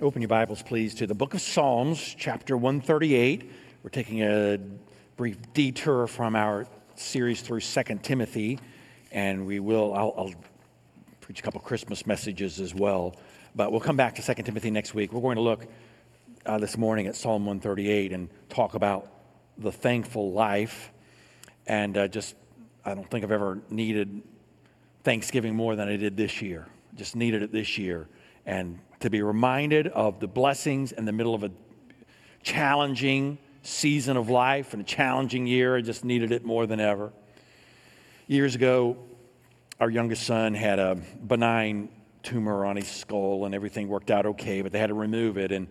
Open your Bibles, please, to the book of Psalms, chapter 138. We're taking a brief detour from our series through 2 Timothy, and we will, I'll, I'll preach a couple Christmas messages as well, but we'll come back to 2 Timothy next week. We're going to look uh, this morning at Psalm 138 and talk about the thankful life. And uh, just, I don't think I've ever needed Thanksgiving more than I did this year. Just needed it this year. And to be reminded of the blessings in the middle of a challenging season of life and a challenging year. I just needed it more than ever. Years ago, our youngest son had a benign tumor on his skull and everything worked out okay, but they had to remove it. And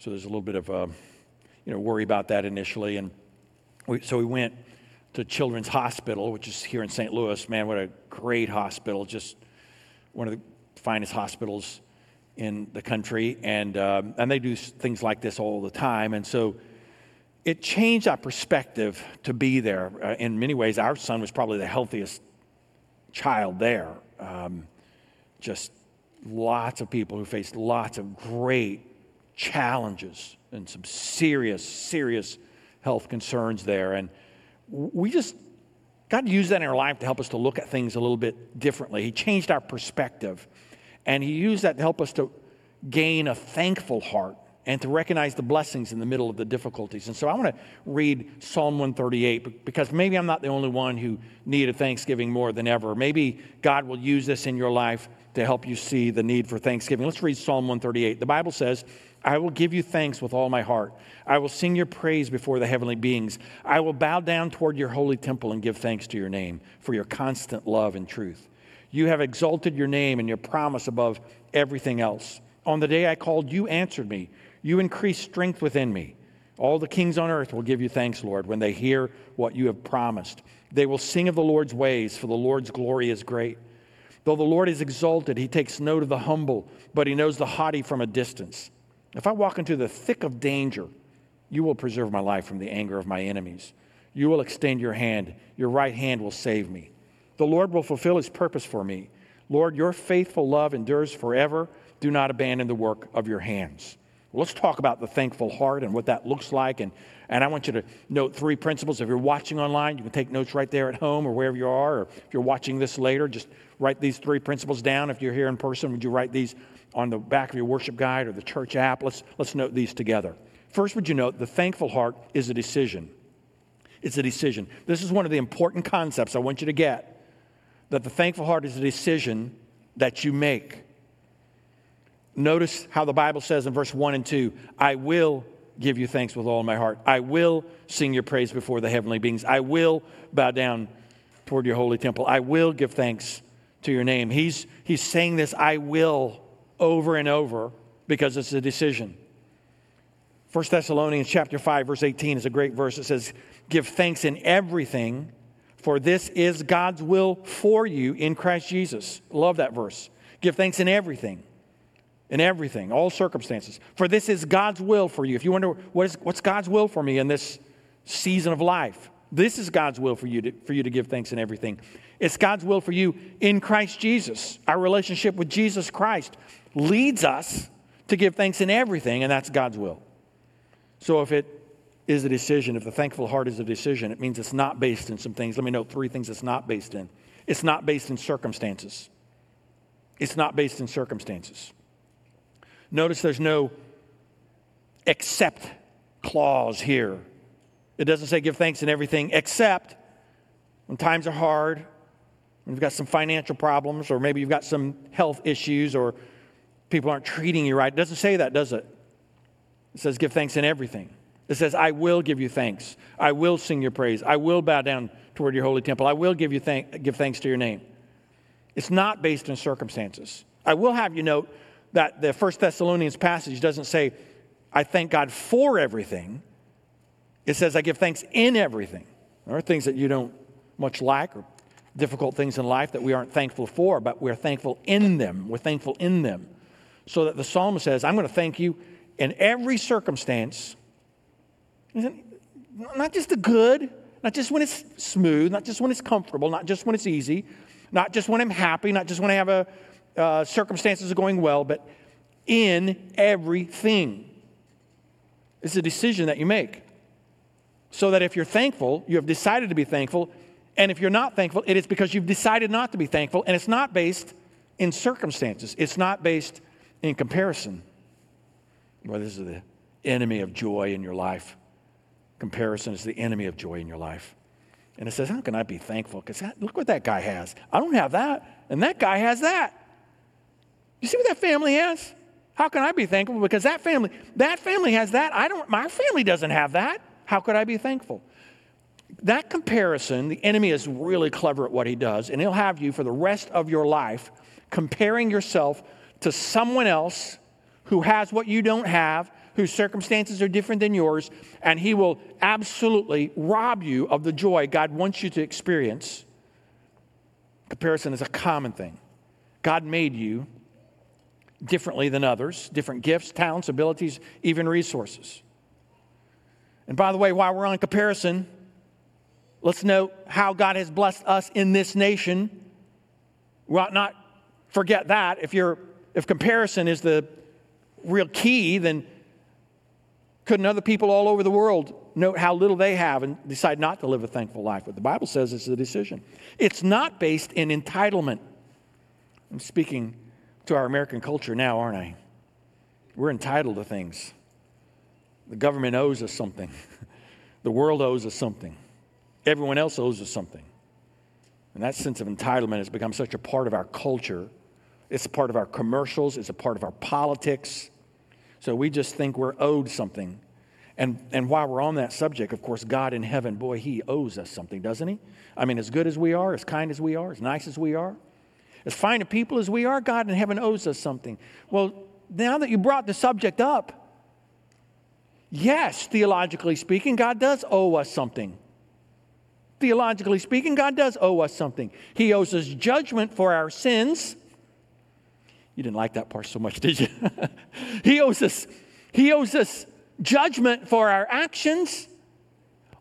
so there's a little bit of a, you know, worry about that initially. And we, so we went to Children's Hospital, which is here in St. Louis. Man, what a great hospital. Just one of the finest hospitals in the country, and, um, and they do things like this all the time. And so it changed our perspective to be there. Uh, in many ways, our son was probably the healthiest child there. Um, just lots of people who faced lots of great challenges and some serious, serious health concerns there. And we just, God used that in our life to help us to look at things a little bit differently. He changed our perspective. And he used that to help us to gain a thankful heart and to recognize the blessings in the middle of the difficulties. And so I want to read Psalm 138 because maybe I'm not the only one who needed Thanksgiving more than ever. Maybe God will use this in your life to help you see the need for Thanksgiving. Let's read Psalm 138. The Bible says, I will give you thanks with all my heart. I will sing your praise before the heavenly beings. I will bow down toward your holy temple and give thanks to your name for your constant love and truth. You have exalted your name and your promise above everything else. On the day I called, you answered me. You increased strength within me. All the kings on earth will give you thanks, Lord, when they hear what you have promised. They will sing of the Lord's ways, for the Lord's glory is great. Though the Lord is exalted, he takes note of the humble, but he knows the haughty from a distance. If I walk into the thick of danger, you will preserve my life from the anger of my enemies. You will extend your hand, your right hand will save me. The Lord will fulfill his purpose for me. Lord, your faithful love endures forever. Do not abandon the work of your hands. Well, let's talk about the thankful heart and what that looks like. And, and I want you to note three principles. If you're watching online, you can take notes right there at home or wherever you are. Or if you're watching this later, just write these three principles down. If you're here in person, would you write these on the back of your worship guide or the church app? Let's, let's note these together. First, would you note the thankful heart is a decision? It's a decision. This is one of the important concepts I want you to get that the thankful heart is a decision that you make. Notice how the Bible says in verse 1 and 2 I will give you thanks with all my heart. I will sing your praise before the heavenly beings. I will bow down toward your holy temple. I will give thanks to your name. He's, he's saying this, I will, over and over because it's a decision. 1 Thessalonians chapter 5 verse 18 is a great verse. It says, "Give thanks in everything, for this is God's will for you in Christ Jesus. Love that verse. Give thanks in everything. In everything, all circumstances. For this is God's will for you. If you wonder what is, what's God's will for me in this season of life, this is God's will for you to, for you to give thanks in everything. It's God's will for you in Christ Jesus. Our relationship with Jesus Christ leads us to give thanks in everything, and that's God's will. So if it is a decision, if the thankful heart is a decision, it means it's not based in some things. Let me note three things it's not based in. It's not based in circumstances. It's not based in circumstances. Notice there's no except clause here. It doesn't say give thanks in everything except when times are hard, when you've got some financial problems, or maybe you've got some health issues, or people aren't treating you right. It doesn't say that, does it? It says give thanks in everything. It says, I will give you thanks. I will sing your praise. I will bow down toward your holy temple. I will give you thank, give thanks to your name. It's not based on circumstances. I will have you note that the First Thessalonians passage doesn't say, I thank God for everything. It says, I give thanks in everything. There are things that you don't much like or difficult things in life that we aren't thankful for, but we're thankful in them. We're thankful in them. So that the psalmist says, I'm going to thank you in every circumstance not just the good, not just when it's smooth, not just when it's comfortable, not just when it's easy, not just when I'm happy, not just when I have a uh, circumstances are going well, but in everything. It's a decision that you make. So that if you're thankful, you have decided to be thankful. And if you're not thankful, it is because you've decided not to be thankful. And it's not based in circumstances, it's not based in comparison. Well, this is the enemy of joy in your life. Comparison is the enemy of joy in your life. And it says, How can I be thankful? Because look what that guy has. I don't have that. And that guy has that. You see what that family has? How can I be thankful? Because that family, that family has that. I don't, my family doesn't have that. How could I be thankful? That comparison, the enemy is really clever at what he does, and he'll have you for the rest of your life comparing yourself to someone else who has what you don't have, whose circumstances are different than yours, and he will absolutely rob you of the joy God wants you to experience. Comparison is a common thing. God made you differently than others, different gifts, talents, abilities, even resources. And by the way, while we're on comparison, let's note how God has blessed us in this nation. We ought not forget that. If, you're, if comparison is the real key, then couldn't other people all over the world note how little they have and decide not to live a thankful life? But the Bible says it's a decision. It's not based in entitlement. I'm speaking to our American culture now, aren't I? We're entitled to things. The government owes us something, the world owes us something, everyone else owes us something. And that sense of entitlement has become such a part of our culture. It's a part of our commercials, it's a part of our politics. So we just think we're owed something. And, and while we're on that subject, of course, God in heaven, boy, He owes us something, doesn't He? I mean, as good as we are, as kind as we are, as nice as we are, as fine a people as we are, God in heaven owes us something. Well, now that you brought the subject up, yes, theologically speaking, God does owe us something. Theologically speaking, God does owe us something. He owes us judgment for our sins. You didn't like that part so much, did you? he owes us he owes us judgment for our actions.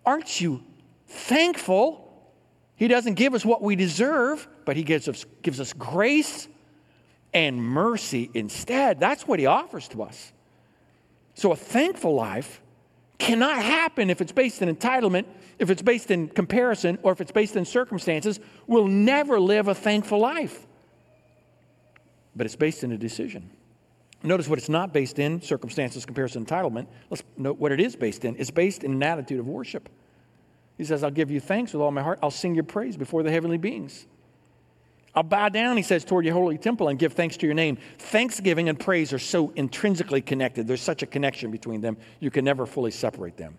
Aren't you thankful? He doesn't give us what we deserve but he gives us, gives us grace and mercy instead. That's what he offers to us. So a thankful life cannot happen if it's based in entitlement, if it's based in comparison, or if it's based in circumstances. We'll never live a thankful life. But it's based in a decision. Notice what it's not based in circumstances, comparison, entitlement. Let's note what it is based in. It's based in an attitude of worship. He says, I'll give you thanks with all my heart. I'll sing your praise before the heavenly beings. I'll bow down, he says, toward your holy temple and give thanks to your name. Thanksgiving and praise are so intrinsically connected. There's such a connection between them, you can never fully separate them.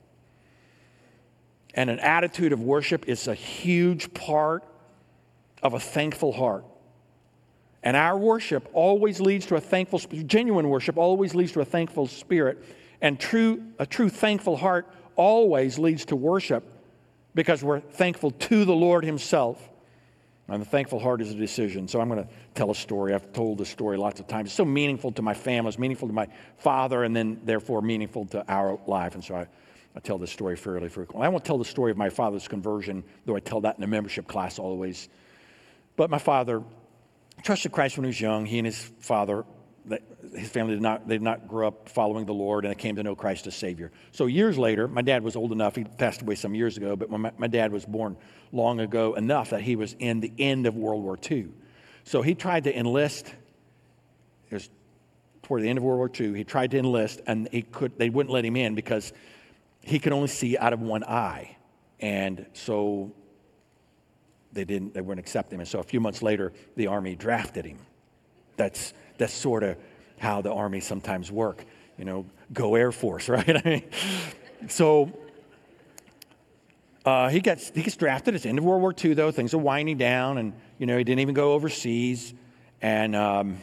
And an attitude of worship is a huge part of a thankful heart. And our worship always leads to a thankful, genuine worship always leads to a thankful spirit. And true, a true thankful heart always leads to worship because we're thankful to the Lord Himself. And the thankful heart is a decision. So I'm going to tell a story. I've told this story lots of times. It's so meaningful to my family, it's meaningful to my father, and then therefore meaningful to our life. And so I, I tell this story fairly frequently. I won't tell the story of my father's conversion, though I tell that in a membership class always. But my father trusted Christ when he was young. He and his father his family did not, they did not grow up following the Lord and they came to know Christ as Savior. So years later, my dad was old enough, he passed away some years ago, but my, my dad was born long ago enough that he was in the end of World War II. So he tried to enlist, it was toward the end of World War II, he tried to enlist and he could, they wouldn't let him in because he could only see out of one eye. And so they didn't, they wouldn't accept him. And so a few months later, the Army drafted him. That's that's sort of how the Army sometimes work. You know, go Air Force, right? I mean, so uh, he, gets, he gets drafted. It's the end of World War II, though. Things are winding down, and, you know, he didn't even go overseas. And um,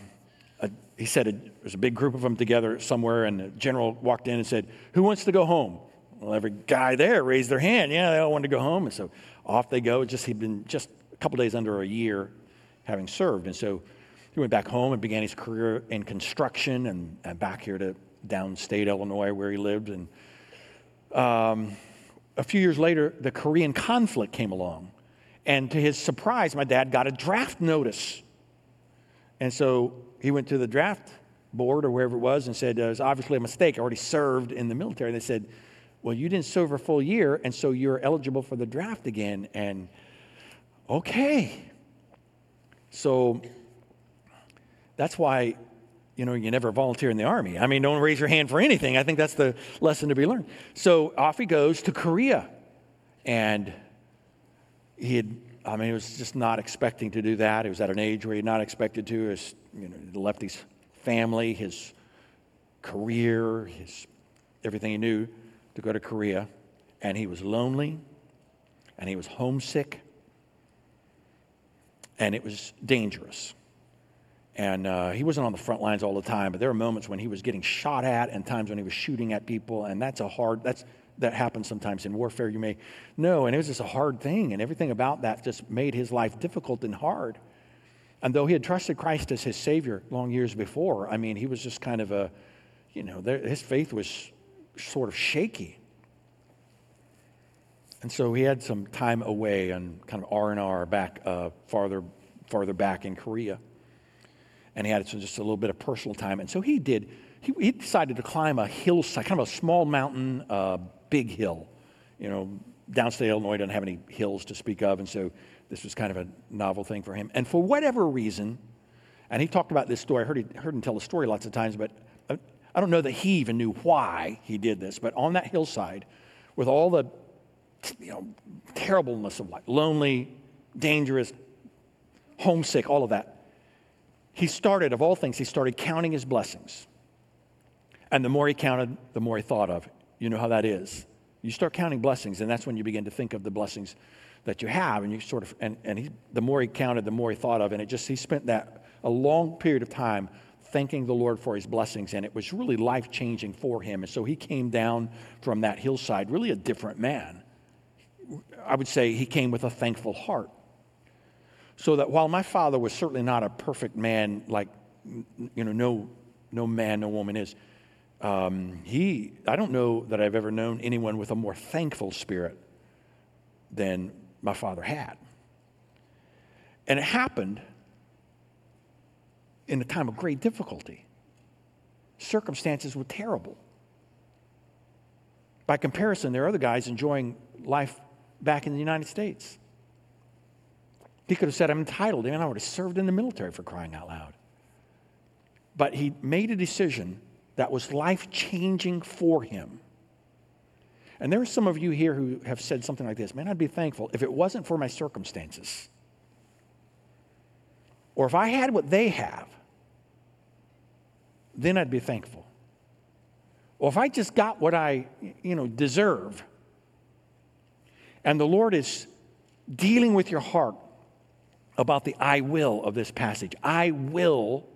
a, he said a, there's a big group of them together somewhere, and the general walked in and said, Who wants to go home? Well, every guy there raised their hand. Yeah, they all wanted to go home. And so off they go. Just He'd been just a couple days under a year having served. And so he went back home and began his career in construction and, and back here to downstate Illinois where he lived. And um, a few years later, the Korean conflict came along. And to his surprise, my dad got a draft notice. And so he went to the draft board or wherever it was and said, It was obviously a mistake. I already served in the military. They said, Well, you didn't serve a full year, and so you're eligible for the draft again. And okay. So that's why you know, you never volunteer in the army. I mean, don't raise your hand for anything. I think that's the lesson to be learned. So off he goes to Korea. And he had, I mean, he was just not expecting to do that. He was at an age where he had not expected to. His, you know, left his family, his career, his everything he knew to go to Korea. And he was lonely and he was homesick and it was dangerous. And uh, he wasn't on the front lines all the time, but there were moments when he was getting shot at and times when he was shooting at people. And that's a hard, that's, that happens sometimes in warfare, you may know. And it was just a hard thing. And everything about that just made his life difficult and hard. And though he had trusted Christ as his Savior long years before, I mean, he was just kind of a, you know, there, his faith was sort of shaky. And so he had some time away and kind of R and R back uh, farther, farther back in Korea and he had just a little bit of personal time. And so he did, he, he decided to climb a hillside, kind of a small mountain, uh, big hill. You know, downstate Illinois doesn't have any hills to speak of, and so this was kind of a novel thing for him. And for whatever reason, and he talked about this story, I heard, he, heard him tell the story lots of times, but I don't know that he even knew why he did this, but on that hillside, with all the you know, terribleness of life, lonely, dangerous, homesick, all of that, he started, of all things, he started counting his blessings. And the more he counted, the more he thought of. You know how that is. You start counting blessings, and that's when you begin to think of the blessings that you have. And you sort of, and, and he, the more he counted, the more he thought of. And it just, he spent that a long period of time thanking the Lord for his blessings, and it was really life changing for him. And so he came down from that hillside, really a different man. I would say he came with a thankful heart. So that while my father was certainly not a perfect man, like, you know, no, no man, no woman is, um, he, I don't know that I've ever known anyone with a more thankful spirit than my father had. And it happened in a time of great difficulty. Circumstances were terrible. By comparison, there are other guys enjoying life back in the United States. He could have said, I'm entitled. and I would have served in the military for crying out loud. But he made a decision that was life changing for him. And there are some of you here who have said something like this Man, I'd be thankful if it wasn't for my circumstances. Or if I had what they have, then I'd be thankful. Or if I just got what I, you know, deserve, and the Lord is dealing with your heart about the I will of this passage. I will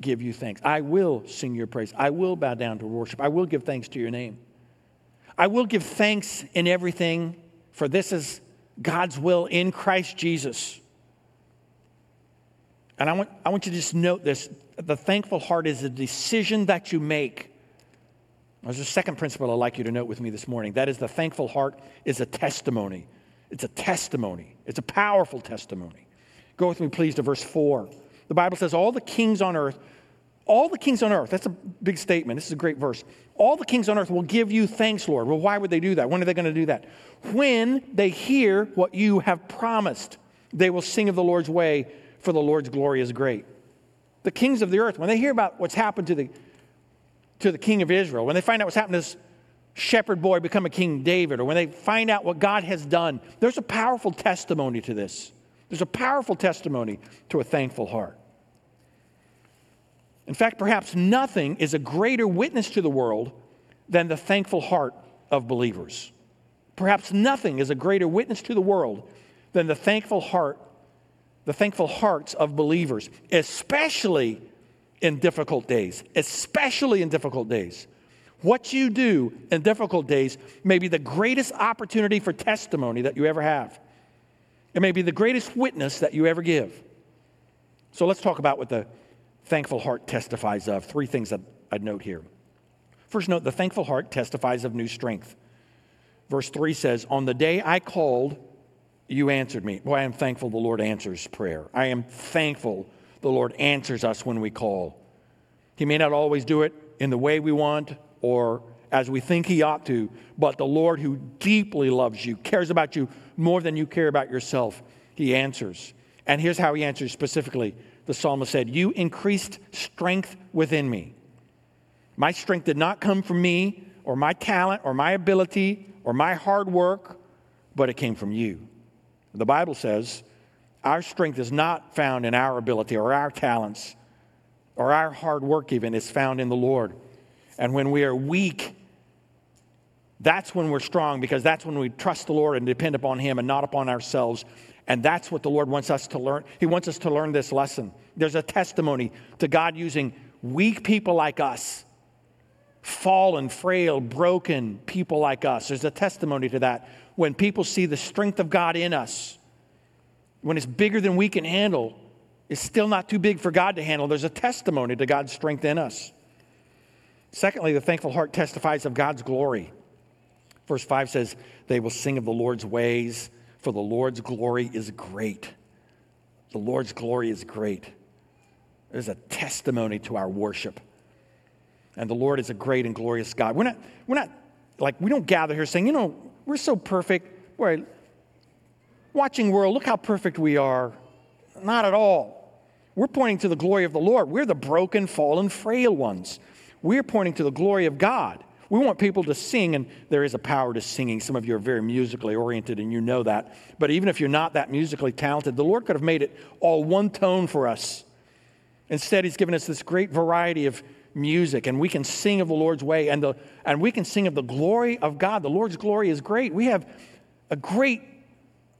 give you thanks. I will sing your praise. I will bow down to worship. I will give thanks to your name. I will give thanks in everything, for this is God's will in Christ Jesus. And I want, I want you to just note this the thankful heart is a decision that you make. There's a second principle I'd like you to note with me this morning. That is, the thankful heart is a testimony. It's a testimony, it's a powerful testimony. Go with me, please, to verse 4. The Bible says, All the kings on earth, all the kings on earth, that's a big statement. This is a great verse. All the kings on earth will give you thanks, Lord. Well, why would they do that? When are they going to do that? When they hear what you have promised, they will sing of the Lord's way, for the Lord's glory is great. The kings of the earth, when they hear about what's happened to the, to the king of Israel, when they find out what's happened to this shepherd boy become a King David, or when they find out what God has done, there's a powerful testimony to this. There's a powerful testimony to a thankful heart. In fact, perhaps nothing is a greater witness to the world than the thankful heart of believers. Perhaps nothing is a greater witness to the world than the thankful heart, the thankful hearts of believers, especially in difficult days, especially in difficult days. What you do in difficult days may be the greatest opportunity for testimony that you ever have. It may be the greatest witness that you ever give. So let's talk about what the thankful heart testifies of. Three things that I'd note here. First, note the thankful heart testifies of new strength. Verse 3 says, On the day I called, you answered me. Boy, I am thankful the Lord answers prayer. I am thankful the Lord answers us when we call. He may not always do it in the way we want or as we think He ought to, but the Lord, who deeply loves you, cares about you more than you care about yourself, He answers. And here's how He answers specifically the psalmist said, You increased strength within me. My strength did not come from me or my talent or my ability or my hard work, but it came from you. The Bible says our strength is not found in our ability or our talents or our hard work, even. It's found in the Lord. And when we are weak, that's when we're strong because that's when we trust the Lord and depend upon Him and not upon ourselves. And that's what the Lord wants us to learn. He wants us to learn this lesson. There's a testimony to God using weak people like us, fallen, frail, broken people like us. There's a testimony to that. When people see the strength of God in us, when it's bigger than we can handle, it's still not too big for God to handle. There's a testimony to God's strength in us. Secondly, the thankful heart testifies of God's glory. Verse 5 says, They will sing of the Lord's ways, for the Lord's glory is great. The Lord's glory is great. Is a testimony to our worship. And the Lord is a great and glorious God. We're not, we're not like, we don't gather here saying, you know, we're so perfect. We're watching world, look how perfect we are. Not at all. We're pointing to the glory of the Lord. We're the broken, fallen, frail ones. We're pointing to the glory of God. We want people to sing, and there is a power to singing. Some of you are very musically oriented, and you know that. But even if you're not that musically talented, the Lord could have made it all one tone for us. Instead, He's given us this great variety of music, and we can sing of the Lord's way, and, the, and we can sing of the glory of God. The Lord's glory is great. We have a great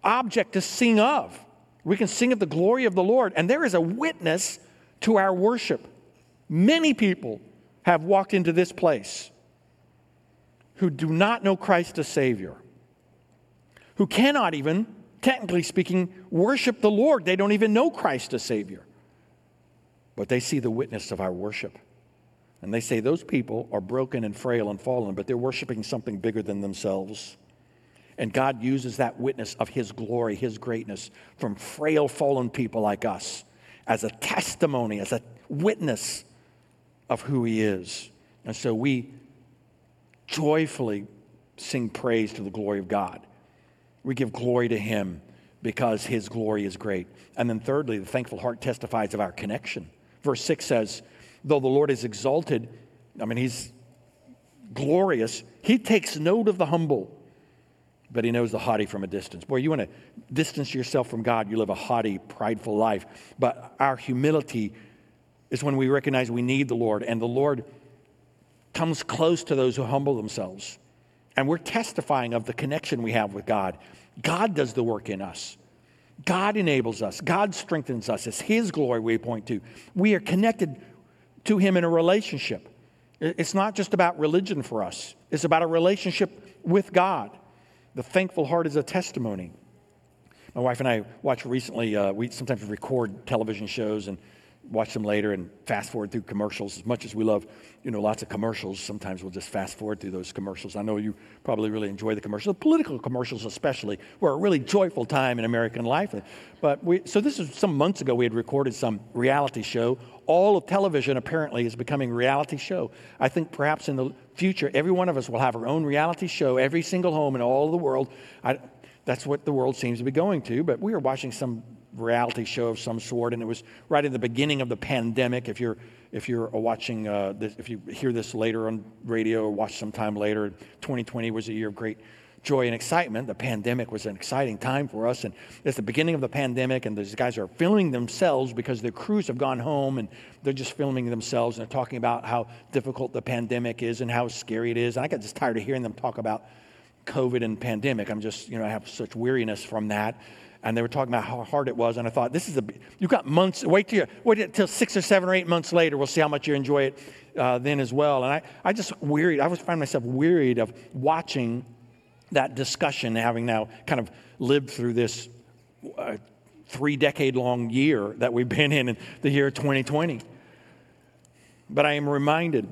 object to sing of. We can sing of the glory of the Lord, and there is a witness to our worship. Many people have walked into this place who do not know Christ as Savior, who cannot even, technically speaking, worship the Lord. They don't even know Christ as Savior. But they see the witness of our worship. And they say those people are broken and frail and fallen, but they're worshiping something bigger than themselves. And God uses that witness of His glory, His greatness from frail, fallen people like us as a testimony, as a witness of who He is. And so we joyfully sing praise to the glory of God. We give glory to Him because His glory is great. And then, thirdly, the thankful heart testifies of our connection. Verse 6 says, Though the Lord is exalted, I mean, He's glorious, He takes note of the humble but he knows the haughty from a distance. Boy, you want to distance yourself from God, you live a haughty, prideful life. But our humility is when we recognize we need the Lord, and the Lord comes close to those who humble themselves. And we're testifying of the connection we have with God. God does the work in us. God enables us. God strengthens us. It's His glory we point to. We are connected to Him in a relationship. It's not just about religion for us, it's about a relationship with God. The thankful heart is a testimony. My wife and I watched recently, uh, we sometimes record television shows and watch them later and fast forward through commercials. As much as we love, you know, lots of commercials, sometimes we'll just fast forward through those commercials. I know you probably really enjoy the commercials, the political commercials especially, were a really joyful time in American life. But we, so this is some months ago, we had recorded some reality show. All of television apparently is becoming reality show. I think perhaps in the future, every one of us will have our own reality show, every single home in all of the world. I, that's what the world seems to be going to. But we are watching some reality show of some sort, and it was right in the beginning of the pandemic. If you're if you're watching, uh, this, if you hear this later on radio or watch sometime later, 2020 was a year of great joy and excitement. The pandemic was an exciting time for us, and it's the beginning of the pandemic, and these guys are filming themselves because their crews have gone home, and they're just filming themselves, and they're talking about how difficult the pandemic is and how scary it is. And I got just tired of hearing them talk about COVID and pandemic. I'm just, you know, I have such weariness from that and they were talking about how hard it was. And I thought, this is a, you've got months, wait till, wait until six or seven or eight months later. We'll see how much you enjoy it uh, then as well. And I, I just wearied, I was finding myself wearied of watching that discussion, having now kind of lived through this uh, three decade long year that we've been in, in the year 2020. But I am reminded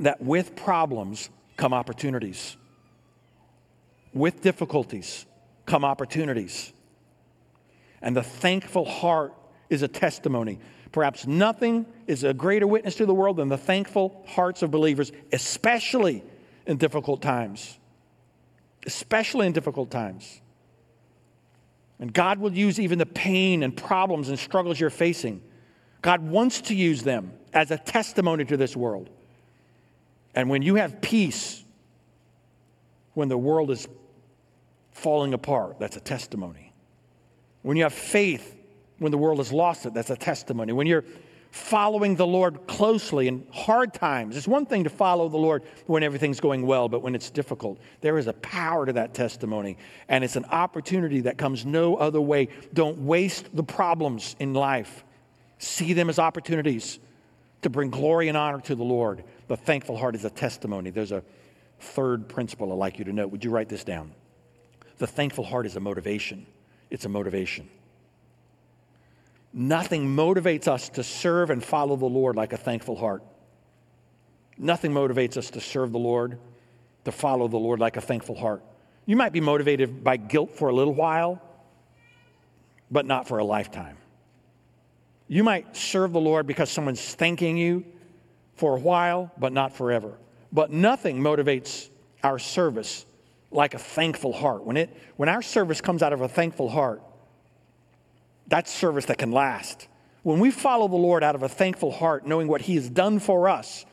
that with problems come opportunities. With difficulties come opportunities. And the thankful heart is a testimony Perhaps nothing is a greater witness to the world than the thankful hearts of believers, especially in difficult times. Especially in difficult times. And God will use even the pain and problems and struggles you're facing. God wants to use them as a testimony to this world. And when you have peace, when the world is falling apart, that's a testimony. When you have faith, when the world has lost it, that's a testimony. When you're following the Lord closely in hard times. It's one thing to follow the Lord when everything's going well, but when it's difficult, there is a power to that testimony. And it's an opportunity that comes no other way. Don't waste the problems in life, see them as opportunities to bring glory and honor to the Lord. The thankful heart is a testimony. There's a third principle I'd like you to note. Would you write this down? The thankful heart is a motivation. It's a motivation. Nothing motivates us to serve and follow the Lord like a thankful heart. Nothing motivates us to serve the Lord, to follow the Lord like a thankful heart. You might be motivated by guilt for a little while, but not for a lifetime. You might serve the Lord because someone's thanking you for a while, but not forever. But nothing motivates our service like a thankful heart. When, it, when our service comes out of a thankful heart, that's service that can last. When we follow the Lord out of a thankful heart, knowing what He has done for us,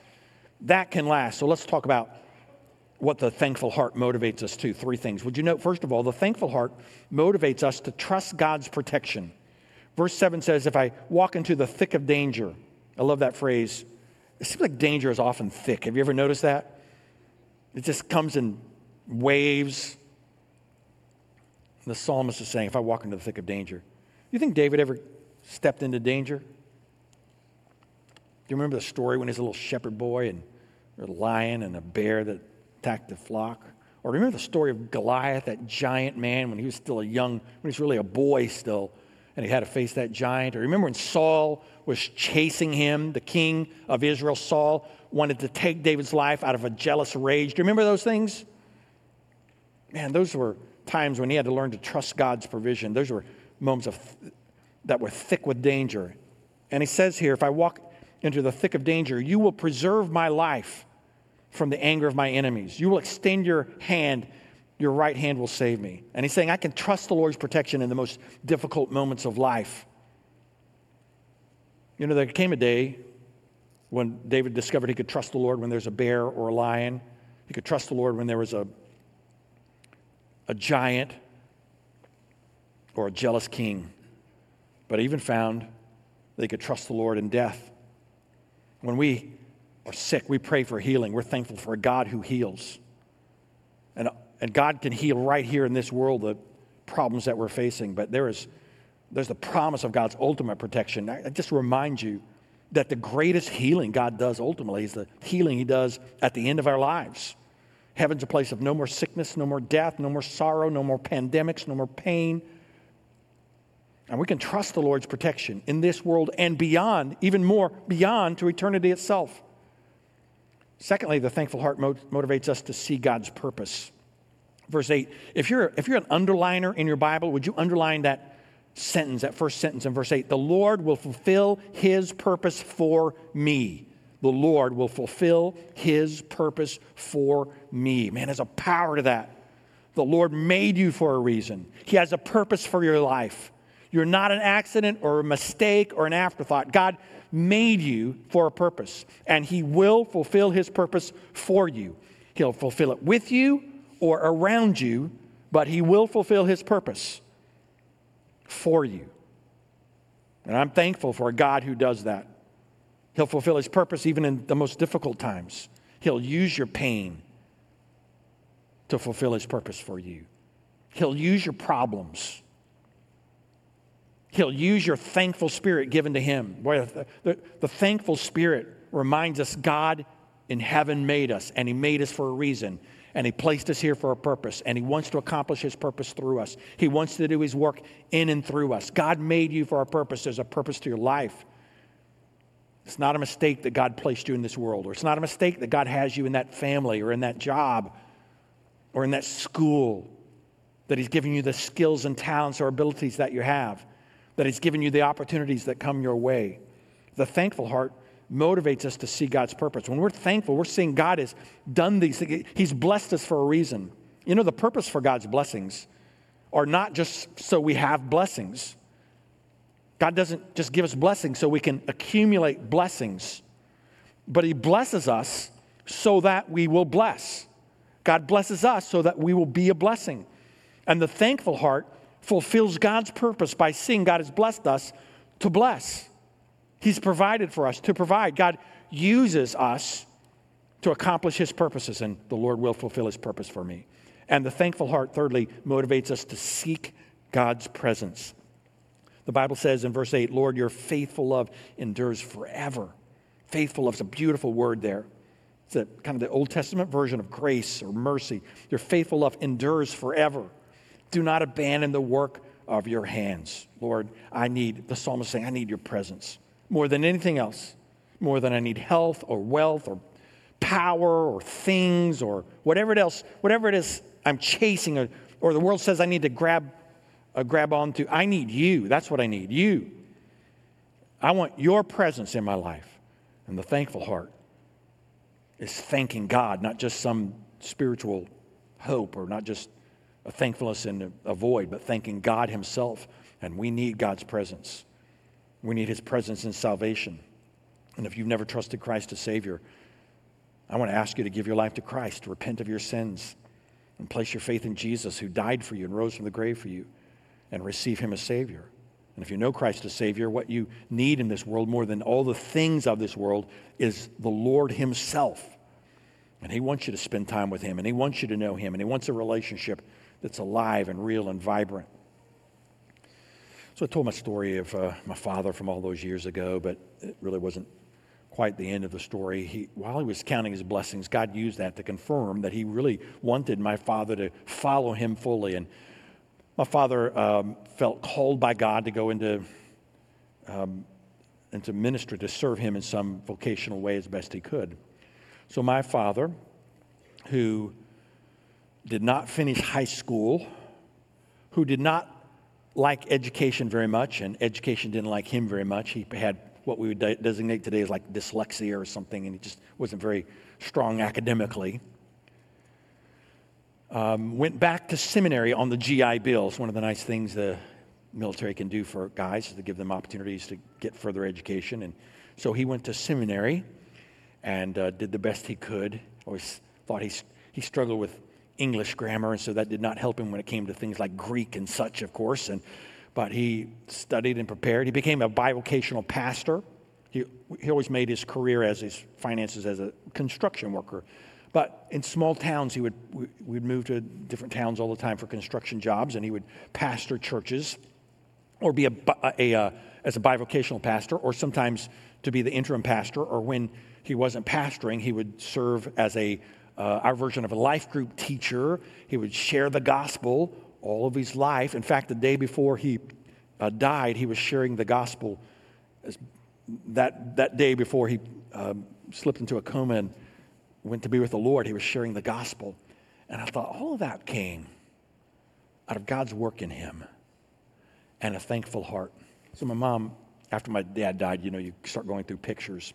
that can last. So let's talk about what the thankful heart motivates us to. Three things. Would you note, first of all, the thankful heart motivates us to trust God's protection. Verse 7 says, If I walk into the thick of danger, I love that phrase. It seems like danger is often thick. Have you ever noticed that? It just comes in waves. The psalmist is saying, If I walk into the thick of danger, you think David ever stepped into danger? Do you remember the story when he was a little shepherd boy and a lion and a bear that attacked the flock? Or remember the story of Goliath, that giant man, when he was still a young, when he was really a boy still, and he had to face that giant? Or remember when Saul was chasing him, the king of Israel, Saul wanted to take David's life out of a jealous rage? Do you remember those things? Man, those were times when he had to learn to trust God's provision. Those were moments of, that were thick with danger. And he says here, if I walk into the thick of danger, you will preserve my life from the anger of my enemies. You will extend your hand, your right hand will save me. And he's saying, I can trust the Lord's protection in the most difficult moments of life. You know, there came a day when David discovered he could trust the Lord when there's a bear or a lion. He could trust the Lord when there was a, a giant or a jealous king, but even found they could trust the Lord in death. When we are sick, we pray for healing. We're thankful for a God who heals. And, and God can heal right here in this world the problems that we're facing, but there is there's the promise of God's ultimate protection. I, I just remind you that the greatest healing God does ultimately is the healing He does at the end of our lives. Heaven's a place of no more sickness, no more death, no more sorrow, no more pandemics, no more pain, and we can trust the Lord's protection in this world and beyond, even more beyond to eternity itself. Secondly, the thankful heart motivates us to see God's purpose. Verse 8, if you're, if you're an underliner in your Bible, would you underline that sentence, that first sentence in verse 8? The Lord will fulfill his purpose for me. The Lord will fulfill his purpose for me. Man, there's a power to that. The Lord made you for a reason, He has a purpose for your life. You're not an accident or a mistake or an afterthought. God made you for a purpose, and He will fulfill His purpose for you. He'll fulfill it with you or around you, but He will fulfill His purpose for you. And I'm thankful for a God who does that. He'll fulfill His purpose even in the most difficult times. He'll use your pain to fulfill His purpose for you. He'll use your problems He'll use your thankful spirit given to Him. Boy, the, the, the, thankful spirit reminds us God in heaven made us, and He made us for a reason, and He placed us here for a purpose, and He wants to accomplish His purpose through us. He wants to do His work in and through us. God made you for a purpose. There's a purpose to your life. It's not a mistake that God placed you in this world, or it's not a mistake that God has you in that family, or in that job, or in that school, that He's giving you the skills and talents or abilities that you have that He's given you the opportunities that come your way. The thankful heart motivates us to see God's purpose. When we're thankful, we're seeing God has done these things. He's blessed us for a reason. You know, the purpose for God's blessings are not just so we have blessings. God doesn't just give us blessings so we can accumulate blessings, but He blesses us so that we will bless. God blesses us so that we will be a blessing. And the thankful heart fulfills God's purpose by seeing God has blessed us to bless. He's provided for us to provide. God uses us to accomplish His purposes, and the Lord will fulfill His purpose for me. And the thankful heart, thirdly, motivates us to seek God's presence. The Bible says in verse 8, Lord, your faithful love endures forever. Faithful love is a beautiful word there. It's a, kind of the Old Testament version of grace or mercy. Your faithful love endures forever. Do not abandon the work of your hands. Lord, I need, the psalmist saying, I need your presence more than anything else, more than I need health or wealth or power or things or whatever it else, whatever it is I'm chasing, or, or the world says I need to grab, uh, grab onto. I need you. That's what I need. You. I want your presence in my life. And the thankful heart is thanking God, not just some spiritual hope or not just a thankfulness in a void, but thanking God Himself. And we need God's presence. We need his presence in salvation. And if you've never trusted Christ as Savior, I want to ask you to give your life to Christ, to repent of your sins, and place your faith in Jesus who died for you and rose from the grave for you, and receive him as Savior. And if you know Christ as Savior, what you need in this world more than all the things of this world is the Lord Himself. And He wants you to spend time with Him, and He wants you to know Him, and He wants a relationship that's alive and real and vibrant. So I told my story of uh, my father from all those years ago, but it really wasn't quite the end of the story. He, while he was counting his blessings, God used that to confirm that he really wanted my father to follow him fully. And my father um, felt called by God to go into, um, into ministry to serve him in some vocational way as best he could. So my father, who did not finish high school, who did not like education very much, and education didn't like him very much. He had what we would de- designate today as like dyslexia or something, and he just wasn't very strong academically. Um, went back to seminary on the GI Bill. It's one of the nice things the military can do for guys is to give them opportunities to get further education. And so he went to seminary and uh, did the best he could. Always thought he, he struggled with English grammar, and so that did not help him when it came to things like Greek and such, of course. And, but he studied and prepared. He became a bivocational pastor. He, he always made his career as his finances as a construction worker. But in small towns, he would we'd move to different towns all the time for construction jobs, and he would pastor churches, or be a, a, a as a bivocational pastor, or sometimes to be the interim pastor, or when he wasn't pastoring, he would serve as a uh, our version of a life group teacher. He would share the gospel all of his life. In fact, the day before he uh, died, he was sharing the gospel. that, that day before he um, slipped into a coma and went to be with the Lord, he was sharing the gospel. And I thought, all of that came out of God's work in him and a thankful heart. So, my mom, after my dad died, you know, you start going through pictures.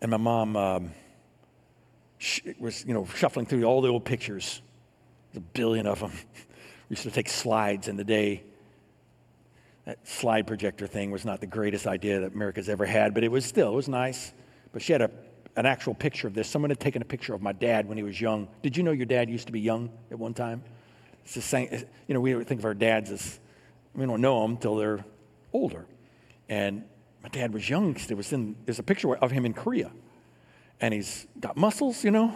And my mom, um, was, you know, shuffling through all the old pictures. There's a billion of them. We used to take slides in the day. That slide projector thing was not the greatest idea that America's ever had, but it was still, it was nice. But she had a, an actual picture of this. Someone had taken a picture of my dad when he was young. Did you know your dad used to be young at one time? It's the same, you know, we think of our dads as, we don't know them until they're older. And my dad was young. There was in, there's a picture of him in Korea and he's got muscles, you know,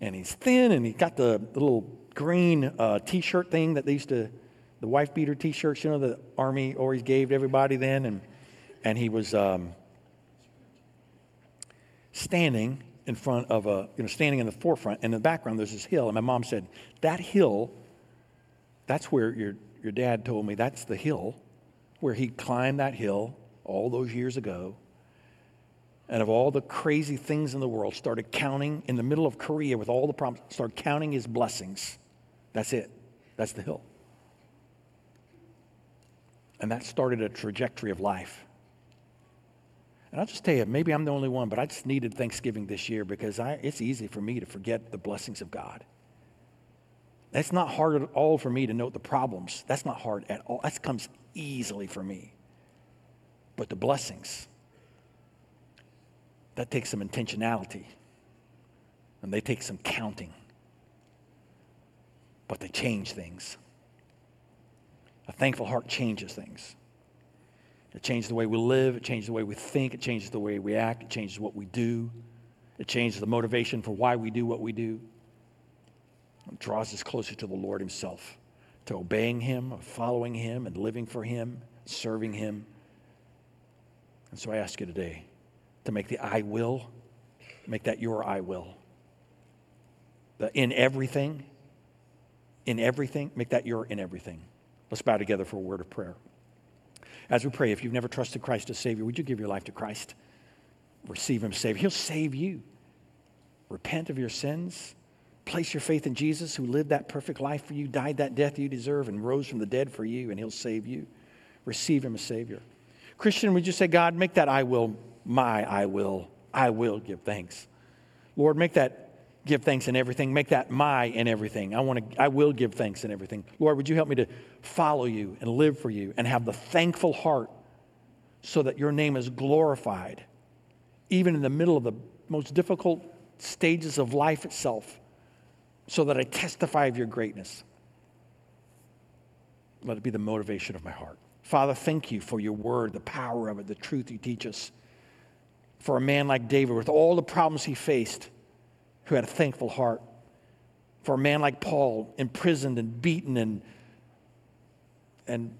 and he's thin, and he's got the, little green uh, T-shirt thing that they used to, the wife beater T-shirts, you know, the army always gave everybody then, and and he was um, standing in front of a, you know, standing in the forefront, and in the background there's this hill, and my mom said that hill, that's where your your dad told me that's the hill where he climbed that hill all those years ago and of all the crazy things in the world, started counting in the middle of Korea with all the problems, started counting his blessings. That's it. That's the hill. And that started a trajectory of life. And I'll just tell you, maybe I'm the only one, but I just needed Thanksgiving this year because I, it's easy for me to forget the blessings of God. That's not hard at all for me to note the problems. That's not hard at all. That comes easily for me. But the blessings, that takes some intentionality and they take some counting. But they change things. A thankful heart changes things. It changes the way we live, it changes the way we think, it changes the way we act, it changes what we do, it changes the motivation for why we do what we do. It draws us closer to the Lord Himself, to obeying Him, following Him, and living for Him, serving Him. And so I ask you today to make the I will, make that your I will. The in everything, in everything, make that your in everything. Let's bow together for a word of prayer. As we pray, if you've never trusted Christ as Savior, would you give your life to Christ? Receive Him Savior. He'll save you. Repent of your sins. Place your faith in Jesus, who lived that perfect life for you, died that death you deserve, and rose from the dead for you, and He'll save you. Receive Him as Savior. Christian, would you say, God, make that I will my I will. I will give thanks. Lord, make that give thanks in everything. Make that my in everything. I want to I will give thanks in everything. Lord, would you help me to follow you and live for you and have the thankful heart so that your name is glorified even in the middle of the most difficult stages of life itself so that I testify of your greatness. Let it be the motivation of my heart. Father, thank you for your word, the power of it, the truth you teach us. For a man like David, with all the problems he faced, who had a thankful heart. For a man like Paul, imprisoned and beaten and, and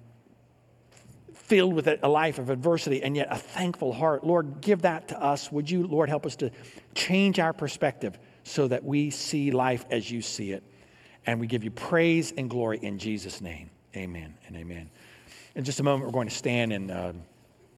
filled with a life of adversity and yet a thankful heart. Lord, give that to us. Would you, Lord, help us to change our perspective so that we see life as you see it? And we give you praise and glory in Jesus' name. Amen and amen. In just a moment, we're going to stand and. Uh,